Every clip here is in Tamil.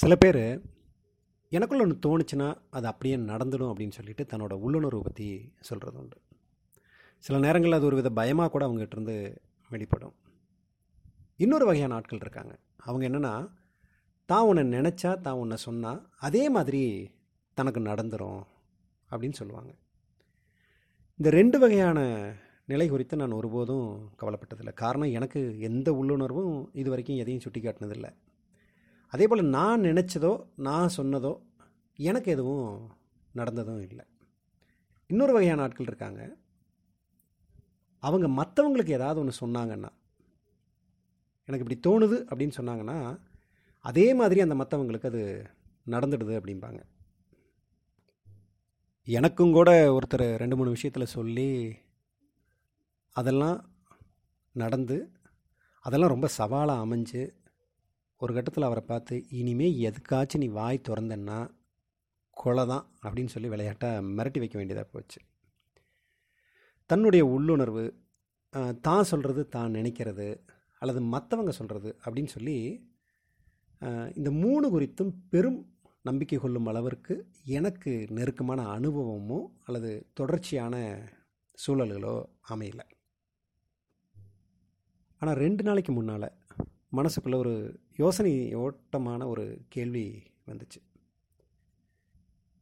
சில பேர் எனக்குள்ள ஒன்று தோணுச்சுன்னா அது அப்படியே நடந்துடும் அப்படின்னு சொல்லிட்டு தன்னோட உள்ளுணர்வை பற்றி சொல்கிறது உண்டு. சில நேரங்களில் அது ஒரு வித பயமாக கூட அவங்ககிட்ட இருந்து வெளிப்படும். இன்னொரு வகையான ஆட்கள் இருக்காங்க. அவங்க என்னென்னா தான் உன்னை நினச்சா தான் உன்னை சொன்னால் அதே மாதிரி தனக்கு நடந்துரும் அப்படின்னு சொல்லுவாங்க. இந்த ரெண்டு வகையான நிலை குறித்து நான் ஒருபோதும் கவலைப்பட்டதில்லை. காரணம் எனக்கு எந்த உள்ளுணர்வும் இது வரைக்கும் எதையும் சுட்டி காட்டினதில்லை அதே போல் நான் நினச்சதோ நான் சொன்னதோ எனக்கு எதுவும் நடந்ததும் இல்லை. இன்னொரு வகையான ஆட்கள் இருக்காங்க. அவங்க மற்றவங்களுக்கு ஏதாவது ஒன்று சொன்னாங்கன்னா எனக்கு இப்படி தோணுது அப்படின்னு சொன்னாங்கன்னா அதே மாதிரி அந்த மற்றவங்களுக்கு அது நடந்துடுது அப்படிம்பாங்க. எனக்கும் கூட ஒருத்தர் ரெண்டு மூணு விஷயத்தில் சொல்லி அதெல்லாம் நடந்து அதெல்லாம் ரொம்ப சவாலாக அமைஞ்சு ஒரு கட்டத்தில் அவரை பார்த்து இனிமே எதுக்காச்சும் நீ வாய் திறந்தன்னா கொலை தான் அப்படின்னு சொல்லி விளையாட்டாக மிரட்டி வைக்க வேண்டியதாக போச்சு. தன்னுடைய உள்ளுணர்வு தான் சொல்கிறது தான் நினைக்கிறது அல்லது மற்றவங்க சொல்கிறது அப்படின்னு சொல்லி இந்த மூணு குறித்தும் பெரும் நம்பிக்கை கொள்ளும் அளவிற்கு எனக்கு நெருக்கமான அனுபவமோ அல்லது தொடர்ச்சியான சூழல்களோ அமையலை. ஆனால் ரெண்டு நாளைக்கு முன்னால் மனசுக்குள்ளே ஒரு யோசனை ஓட்டமான ஒரு கேள்வி வந்துச்சு.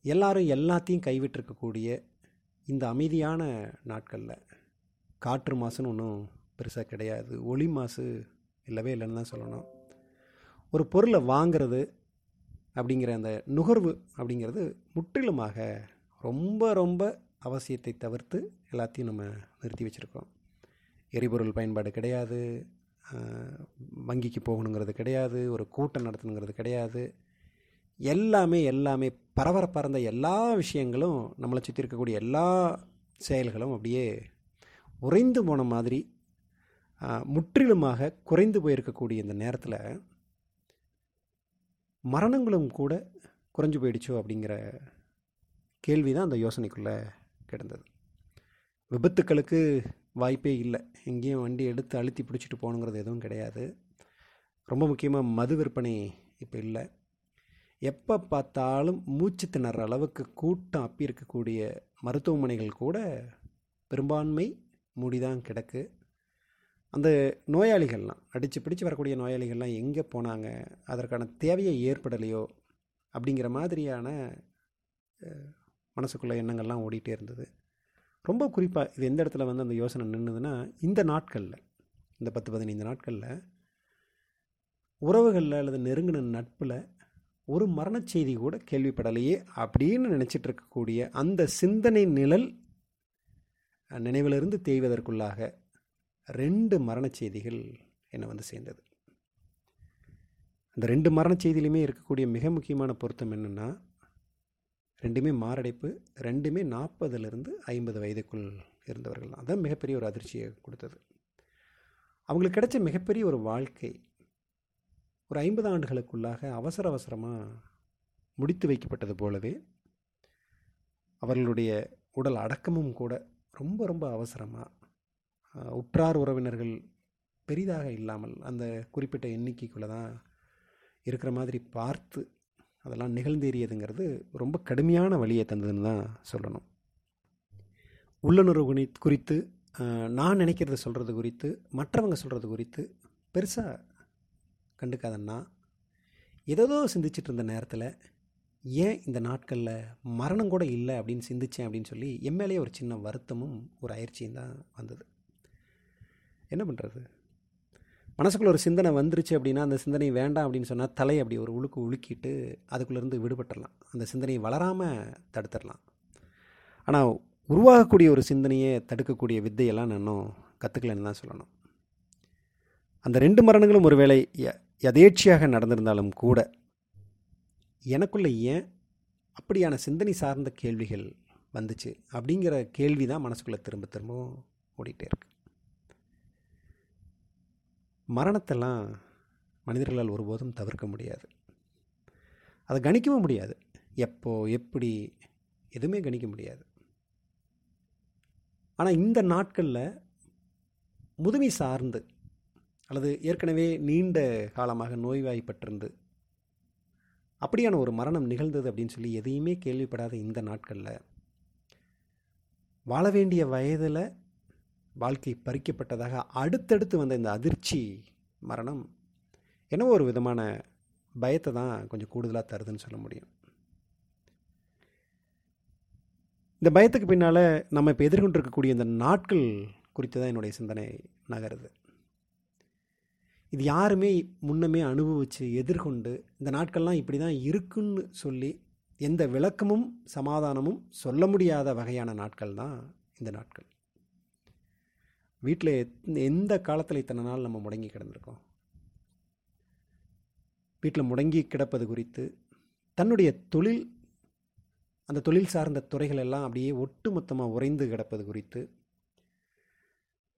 எல்லாரும் எல்லாத்தையும் கைவிட்டிருக்கக்கூடிய இந்த அமைதியான நாட்களில் காற்று மாசுன்னு ஒன்றும் பெருசாக கிடையாது. ஒளி மாசு இல்லவே இல்லைன்னு தான் சொல்லணும். ஒரு பொருளை வாங்கிறது அப்படிங்கிற அந்த நுகர்வு அப்படிங்கிறது முற்றிலுமாக ரொம்ப ரொம்ப அவசியத்தை தவிர்த்து எல்லாத்தையும் நம்ம நிறுத்தி வச்சுருக்கோம் எரிபொருள் பயன்பாடு கிடையாது. வங்கிக்கு போகணுங்கிறது கிடையாது ஒரு கூட்டம் நடத்தணுங்கிறது கிடையாது. எல்லாமே எல்லாமே பரவர இருந்த எல்லா விஷயங்களும் நம்மளை சுற்றி இருக்கக்கூடிய எல்லா செயல்களும் அப்படியே உறைந்து போன மாதிரி முற்றிலுமாக குறைந்து போயிருக்கக்கூடிய இந்த நேரத்தில் மரணங்களும் கூட குறைஞ்சு போயிடுச்சோ அப்படிங்கிற கேள்வி தான் அந்த யோசனைக்குள்ளே கிடந்தது. விபத்துக்களுக்கு வாய்ப்பே இல்லை. எங்கேயும் வண்டி எடுத்து அழுத்தி பிடிச்சிட்டு போகணுங்கிறது எதுவும் கிடையாது. ரொம்ப முக்கியமாக மது விற்பனை இப்போ இல்லை. எப்போ பார்த்தாலும் மூச்சு திணற அளவுக்கு கூட்டம் அப்பி இருக்கக்கூடிய மருத்துவமனைகள் கூட பெரும்பான்மை மூடிதான் கிடக்கு. அந்த நோயாளிகள்லாம் அடித்து பிடிச்சு வரக்கூடிய நோயாளிகள்லாம் எங்கே போனாங்க அதற்கான தேவையை ஏற்படலையோ அப்படிங்கிற மாதிரியான மனசுக்குள்ள எண்ணங்கள்லாம் ஓடிட்டே இருந்தது. ரொம்ப குறிப்பாக இது எந்த இடத்துல வந்து அந்த யோசனை நின்றுதுன்னா இந்த நாட்களில் இந்த பத்து பதினைந்து நாட்களில் உறவுகளில் அல்லது நெருங்கின நட்பில் ஒரு மரணச் செய்தி கூட கேள்விப்படலையே அப்படின்னு நினச்சிட்டு இருக்கக்கூடிய அந்த சிந்தனை நிழல் நினைவிலிருந்து தேய்வதற்குள்ளாக ரெண்டு மரணச் செய்திகள் என்னை வந்து சேர்ந்தது. அந்த ரெண்டு மரணச் செய்தியிலுமே இருக்கக்கூடிய மிக முக்கியமான பொருத்தம் என்னென்னா ரெண்டுமே மாரடைப்பு ரெண்டுமே நாற்பதுலேருந்து ஐம்பது வயதுக்குள் இருந்தவர்கள். தான் அதான் மிகப்பெரிய ஒரு அதிர்ச்சியை கொடுத்தது. அவங்களுக்கு கிடைச்ச மிகப்பெரிய ஒரு வாழ்க்கை ஒரு ஐம்பது ஆண்டுகளுக்குள்ளாக அவசர அவசரமாக முடித்து வைக்கப்பட்டது போலவே அவர்களுடைய உடல் அடக்கமும் கூட ரொம்ப ரொம்ப அவசரமாக உற்றார் உறவினர்கள் பெரிதாக இல்லாமல் அந்த குறிப்பிட்ட எண்ணிக்கைக்குள்ளே தான் இருக்கிற மாதிரி பார்த்து அதெல்லாம் நிகழ்ந்தேறியதுங்கிறது ரொம்ப கடுமையான வழியை தந்ததுன்னு தான் சொல்லணும். உள்ளுணர்வு குறித்து நான் நினைக்கிறத சொல்கிறது குறித்து மற்றவங்க சொல்கிறது குறித்து பெருசாக கண்டுக்காதன்னா ஏதோ சிந்திச்சிட்டு இருந்த நேரத்தில் ஏன் இந்த நாட்களில் மரணம் கூட இல்லை அப்படின்னு சிந்திச்சேன் அப்படின்னு சொல்லி என் மேலேயே ஒரு சின்ன வருத்தமும் ஒரு அயற்சியும் தான் வந்தது. என்ன பண்ணுறது மனசுக்குள்ளே ஒரு சிந்தனை வந்துருச்சு அப்படின்னா அந்த சிந்தனை வேண்டாம் அப்படின்னு சொன்னால் தலை அப்படி ஒரு உழுக்கு உலுக்கிட்டு அதுக்குள்ளேருந்து விடுபட்டுடலாம் அந்த சிந்தனையை வளராமல் தடுத்துடலாம் ஆனால் உருவாகக்கூடிய ஒரு சிந்தனையை தடுக்கக்கூடிய வித்தையெல்லாம் நான் இன்னும் கற்றுக்கலன்னு தான் சொல்லணும். அந்த ரெண்டு மரணங்களும் ஒருவேளை ய- நடந்திருந்தாலும் கூட எனக்குள்ளே ஏன் அப்படியான சிந்தனை சார்ந்த கேள்விகள் வந்துச்சு அப்படிங்கிற கேள்வி தான் மனசுக்குள்ளே திரும்ப திரும்பவும் ஓடிட்டே இருக்குது மரணத்தெல்லாம் மனிதர்களால் ஒருபோதும் தவிர்க்க முடியாது. அதை கணிக்கவும் முடியாது. எப்போ எப்படி எதுவுமே கணிக்க முடியாது. ஆனால் இந்த நாட்களில் முதுமை சார்ந்து அல்லது ஏற்கனவே நீண்ட காலமாக நோய்வாய்ப்பட்டிருந்து அப்படியான ஒரு மரணம் நிகழ்ந்தது அப்படின்னு சொல்லி எதையுமே கேள்விப்படாத இந்த நாட்களில் வாழ வேண்டிய வயதில் வாழ்க்கை பறிக்கப்பட்டதாக அடுத்தடுத்து வந்த இந்த அதிர்ச்சி மரணம் என்னவோ ஒரு விதமான பயத்தை தான் கொஞ்சம் கூடுதலாக தருதுன்னு சொல்ல முடியும். இந்த பயத்துக்கு பின்னால் நம்ம இப்போ எதிர்கொண்டிருக்கக்கூடிய இந்த நாட்கள் குறித்து தான் என்னுடைய சிந்தனை நகருது. இது யாருமே முன்னமே அனுபவித்து எதிர்கொண்டு இந்த நாட்கள்லாம் இப்படி தான் இருக்குன்னு சொல்லி எந்த விளக்கமும் சமாதானமும் சொல்ல முடியாத வகையான நாட்கள் தான் இந்த நாட்கள். வீட்டில் எந்த காலத்தில் இத்தனை நாள் நம்ம முடங்கி கிடந்திருக்கோம்? வீட்டில் முடங்கி கிடப்பது குறித்து தன்னுடைய தொழில் அந்த தொழில் சார்ந்த துறைகள் எல்லாம் அப்படியே ஒட்டுமொத்தமாக உறைந்து கிடப்பது குறித்து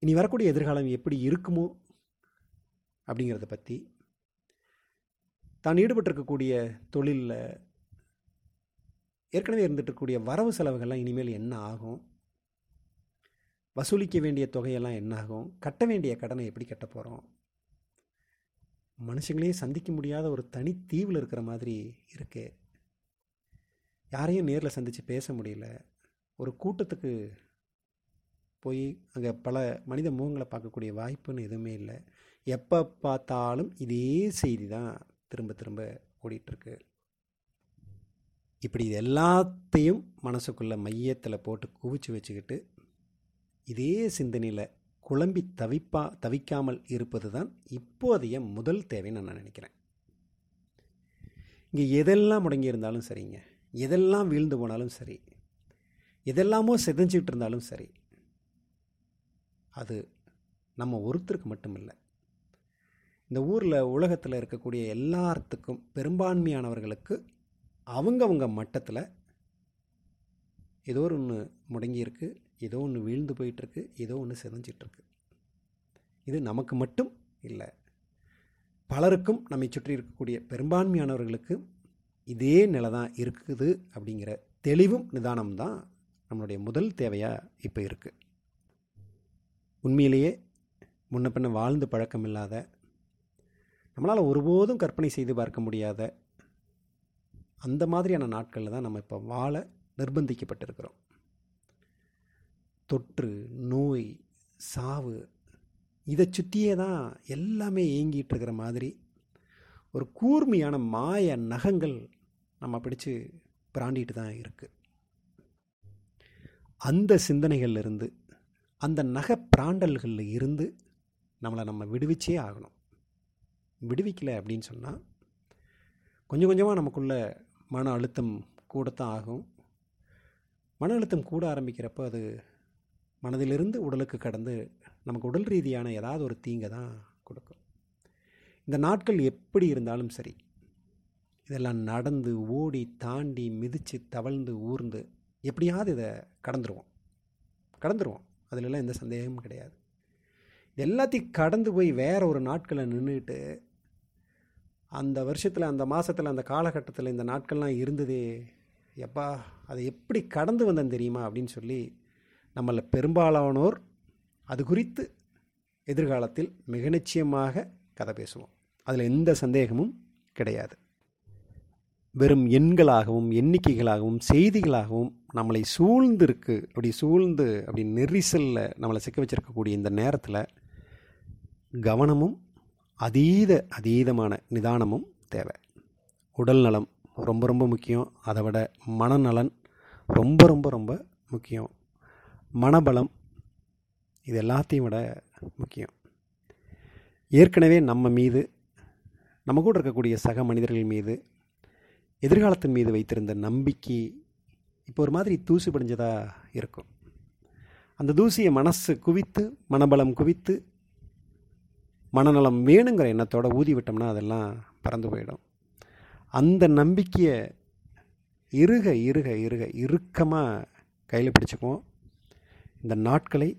இனி வரக்கூடிய எதிர்காலம் எப்படி இருக்குமோ அப்படிங்கிறத பற்றி தான் ஈடுபட்டிருக்கக்கூடிய தொழிலில் ஏற்கனவே இருந்துகிட்ருக்கக்கூடிய வரவு செலவுகள்லாம் இனிமேல் என்ன ஆகும்? வசூலிக்க வேண்டிய தொகையெல்லாம் என்னாகும்? கட்ட வேண்டிய கடனை எப்படி கட்ட போகிறோம் மனுஷங்களே சந்திக்க முடியாத ஒரு தனி தீவில் இருக்கிற மாதிரி இருக்கு. யாரையும் நேரில் சந்தித்து பேச முடியல. ஒரு கூட்டத்துக்கு போய் அங்கே பல மனித முகங்களை பார்க்கக்கூடிய வாய்ப்புன்னு எதுவுமே இல்லை. எப்போ பார்த்தாலும் இதே செய்தி தான் திரும்ப திரும்ப ஓடிட்டுருக்கு. இப்படி இது எல்லாத்தையும் மனசுக்குள்ளே மையத்தில் போட்டு குவிச்சு வச்சுக்கிட்டு இதே சிந்தனையில் குழம்பி தவிப்பா தவிக்காமல் இருப்பது தான் இப்போதைய முதல் தேவைன்னு நான் நினைக்கிறேன். இங்கே எதெல்லாம் முடங்கி இருந்தாலும் சரிங்க. எதெல்லாம் வீழ்ந்து போனாலும் சரி. எதெல்லாமோ செதஞ்சிக்கிட்டு இருந்தாலும் சரி. அது நம்ம ஒருத்தருக்கு மட்டும் இல்லை இந்த ஊரில் உலகத்தில் இருக்கக்கூடிய எல்லாத்துக்கும் பெரும்பான்மையானவர்களுக்கு அவங்கவங்க மட்டத்தில் ஏதோ ஒன்று முடங்கியிருக்கு. ஏதோ ஒன்று வீழ்ந்து போயிட்டுருக்கு ஏதோ ஒன்று செதஞ்சிட்ருக்கு இது நமக்கு மட்டும் இல்லை. பலருக்கும் நம்மை சுற்றி இருக்கக்கூடிய பெரும்பான்மையானவர்களுக்கு இதே நிலை தான் இருக்குது அப்படிங்கிற தெளிவும் நிதானம் தான் நம்மளுடைய முதல் தேவையாக இப்போ இருக்குது உண்மையிலேயே முன்ன பின்ன வாழ்ந்து பழக்கம் இல்லாத நம்மளால் ஒருபோதும் கற்பனை செய்து பார்க்க முடியாத அந்த மாதிரியான நாட்களில் தான் நம்ம இப்போ வாழ நிர்பந்திக்கப்பட்டிருக்கிறோம். தொற்று நோய் சாவு இதை சுற்றியே தான் எல்லாமே இயங்கிட்டு இருக்கிற மாதிரி ஒரு கூர்மையான மாய நகங்கள் நம்ம பிடிச்சு பிராண்டிட்டு தான் இருக்குது அந்த சிந்தனைகள்லேருந்து அந்த நகை பிராண்டல்களில் இருந்து நம்மளை நம்ம விடுவிச்சே ஆகணும். விடுவிக்கலை அப்படின்னு சொன்னால் கொஞ்சம் கொஞ்சமாக நமக்குள்ள மன அழுத்தம் கூடத்தான் ஆகும். மன அழுத்தம் கூட ஆரம்பிக்கிறப்போ அது மனதிலிருந்து உடலுக்கு கடந்து நமக்கு உடல் ரீதியான ஏதாவது ஒரு தீங்கை தான் கொடுக்கும். இந்த நாட்கள் எப்படி இருந்தாலும் சரி இதெல்லாம் நடந்து ஓடி தாண்டி மிதித்து தவழ்ந்து ஊர்ந்து எப்படியாவது இதை கடந்துருவோம். கடந்துருவோம். அதிலெல்லாம் எந்த சந்தேகமும் கிடையாது. இது எல்லாத்தையும் கடந்து போய் வேற ஒரு நாட்களை நின்றுட்டு அந்த வருஷத்தில் அந்த மாதத்தில் அந்த காலகட்டத்தில் இந்த நாட்கள்லாம் இருந்ததே எப்பா அதை எப்படி கடந்து வந்தேன் தெரியுமா அப்படின்னு சொல்லி நம்மள பெரும்பாலானோர் அது குறித்து எதிர்காலத்தில் மிக நிச்சயமாக கதை பேசுவோம். அதில் எந்த சந்தேகமும் கிடையாது. வெறும் எண்களாகவும் எண்ணிக்கைகளாகவும் செய்திகளாகவும் நம்மளை சூழ்ந்துருக்கு அப்படி சூழ்ந்து அப்படி நெரிசலில் நம்மளை சிக்க வச்சிருக்கக்கூடிய இந்த நேரத்தில் கவனமும் அதீத அதீதமான நிதானமும் தேவை. உடல் நலம் ரொம்ப ரொம்ப முக்கியம். அதை விட மனநலன் ரொம்ப ரொம்ப ரொம்ப முக்கியம். மனபலம் இது எல்லாத்தையும் விட முக்கியம். ஏற்கனவே நம்ம மீது நம்ம கூட இருக்கக்கூடிய சக மனிதர்கள் மீது எதிர்காலத்தின் மீது வைத்திருந்த நம்பிக்கை இப்போ ஒரு மாதிரி தூசி படிஞ்சதாக இருக்கும். அந்த தூசியை மனசு குவித்து மனபலம் குவித்து மனநலம் வேணுங்கிற எண்ணத்தோடு ஊதி விட்டோம்னா அதெல்லாம் பறந்து போயிடும். அந்த நம்பிக்கையை இருக இருக இருக இறுக்கமாக கையில் பிடிச்சிக்குவோம். இந்த நாட்களை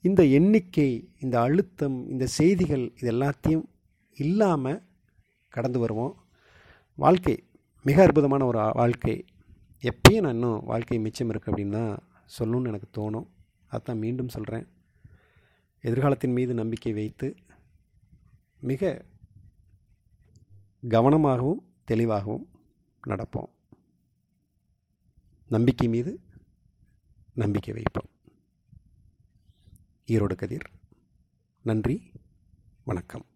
இந்த எண்ணிக்கை இந்த அழுத்தம் இந்த செய்திகள் இது எல்லாத்தையும் இல்லாமல் கடந்து வருவோம். வாழ்க்கை மிக அற்புதமான ஒரு வாழ்க்கை. எப்பயும் நான் இன்னும் வாழ்க்கை மிச்சம் இருக்குது அப்படின்னு தான் சொல்லணும்னு எனக்கு தோணும். அதான் மீண்டும் சொல்கிறேன் எதிர்காலத்தின் மீது நம்பிக்கை வைத்து மிக கவனமாகவும் தெளிவாகவும் நடப்போம். நம்பிக்கை மீது நம்பிக்கை வைப்போம். ஈரோடு கதிர். நன்றி. வணக்கம்.